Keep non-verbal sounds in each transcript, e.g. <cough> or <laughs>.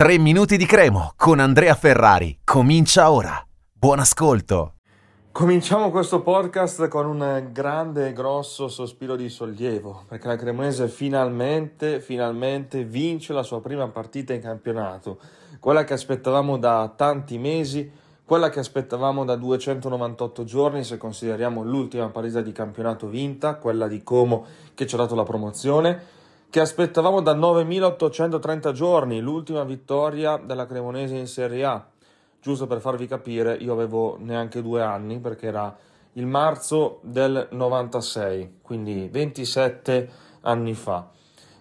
3 minuti di cremo con Andrea Ferrari. Comincia ora. Buon ascolto. Cominciamo questo podcast con un grande e grosso sospiro di sollievo, perché la Cremonese finalmente, finalmente vince la sua prima partita in campionato, quella che aspettavamo da tanti mesi, quella che aspettavamo da 298 giorni se consideriamo l'ultima partita di campionato vinta, quella di Como che ci ha dato la promozione che aspettavamo da 9.830 giorni, l'ultima vittoria della Cremonese in Serie A. Giusto per farvi capire, io avevo neanche due anni perché era il marzo del 96, quindi 27 anni fa.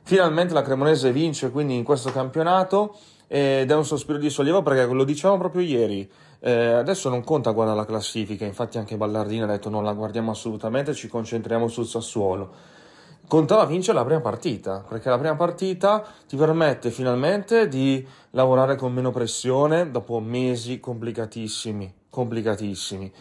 Finalmente la Cremonese vince quindi in questo campionato ed è un sospiro di sollievo perché lo dicevamo proprio ieri. Eh, adesso non conta guardare la classifica, infatti anche Ballardini ha detto non la guardiamo assolutamente, ci concentriamo sul Sassuolo contava vincere la prima partita, perché la prima partita ti permette finalmente di lavorare con meno pressione dopo mesi complicatissimi, complicatissimi.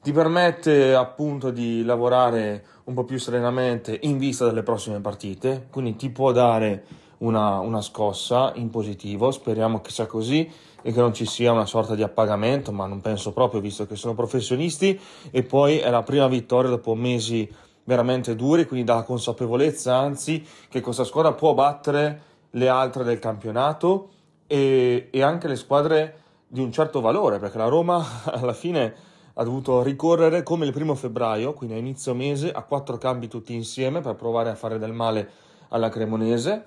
Ti permette appunto di lavorare un po' più serenamente in vista delle prossime partite, quindi ti può dare una, una scossa in positivo, speriamo che sia così e che non ci sia una sorta di appagamento, ma non penso proprio visto che sono professionisti e poi è la prima vittoria dopo mesi veramente duri, quindi dà consapevolezza anzi che questa squadra può battere le altre del campionato e, e anche le squadre di un certo valore, perché la Roma <laughs> alla fine ha dovuto ricorrere come il primo febbraio, quindi a inizio mese, a quattro cambi tutti insieme per provare a fare del male alla Cremonese.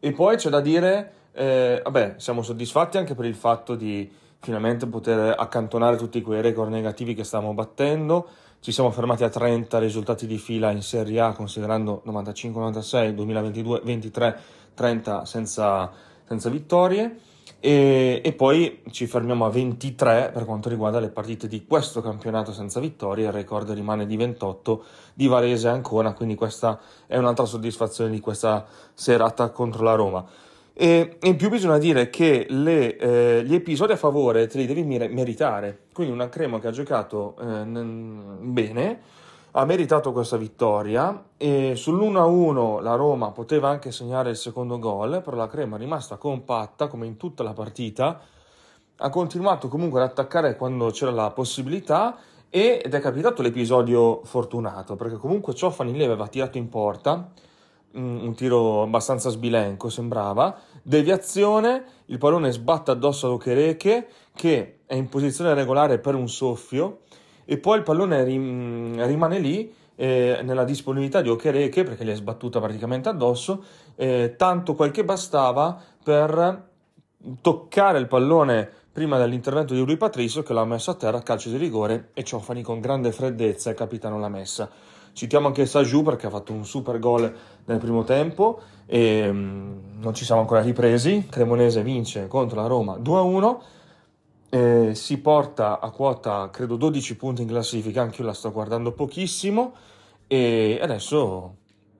E poi c'è da dire, eh, vabbè, siamo soddisfatti anche per il fatto di finalmente poter accantonare tutti quei record negativi che stavamo battendo. Ci siamo fermati a 30 risultati di fila in Serie A, considerando 95-96, 2022-23, 30 senza, senza vittorie. E, e, poi ci fermiamo a 23 per quanto riguarda le partite di questo campionato senza vittorie, il record rimane di 28 di Varese Ancona, quindi questa è un'altra soddisfazione di questa serata contro la Roma. E in più bisogna dire che le, eh, gli episodi a favore te li devi meritare. Quindi una Crema che ha giocato eh, bene, ha meritato questa vittoria e sull'1-1 la Roma poteva anche segnare il secondo gol, però la Crema è rimasta compatta come in tutta la partita, ha continuato comunque ad attaccare quando c'era la possibilità ed è capitato l'episodio fortunato perché comunque Ciofani aveva tirato in porta un tiro abbastanza sbilenco sembrava, deviazione, il pallone sbatte addosso a Okereke che è in posizione regolare per un soffio e poi il pallone rim- rimane lì eh, nella disponibilità di Okereke perché gli è sbattuta praticamente addosso, eh, tanto quel che bastava per toccare il pallone prima dell'intervento di Rui Patricio che l'ha messo a terra a calcio di rigore e Ciofani con grande freddezza il capitano l'ha messa. Citiamo anche Saju perché ha fatto un super gol nel primo tempo e um, non ci siamo ancora ripresi. Cremonese vince contro la Roma 2-1. Eh, si porta a quota credo 12 punti in classifica, anche io la sto guardando pochissimo e adesso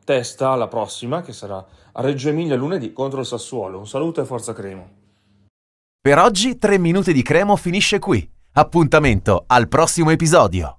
testa la prossima che sarà a Reggio Emilia lunedì contro il Sassuolo. Un saluto e forza Cremo. Per oggi 3 minuti di Cremo finisce qui. Appuntamento al prossimo episodio.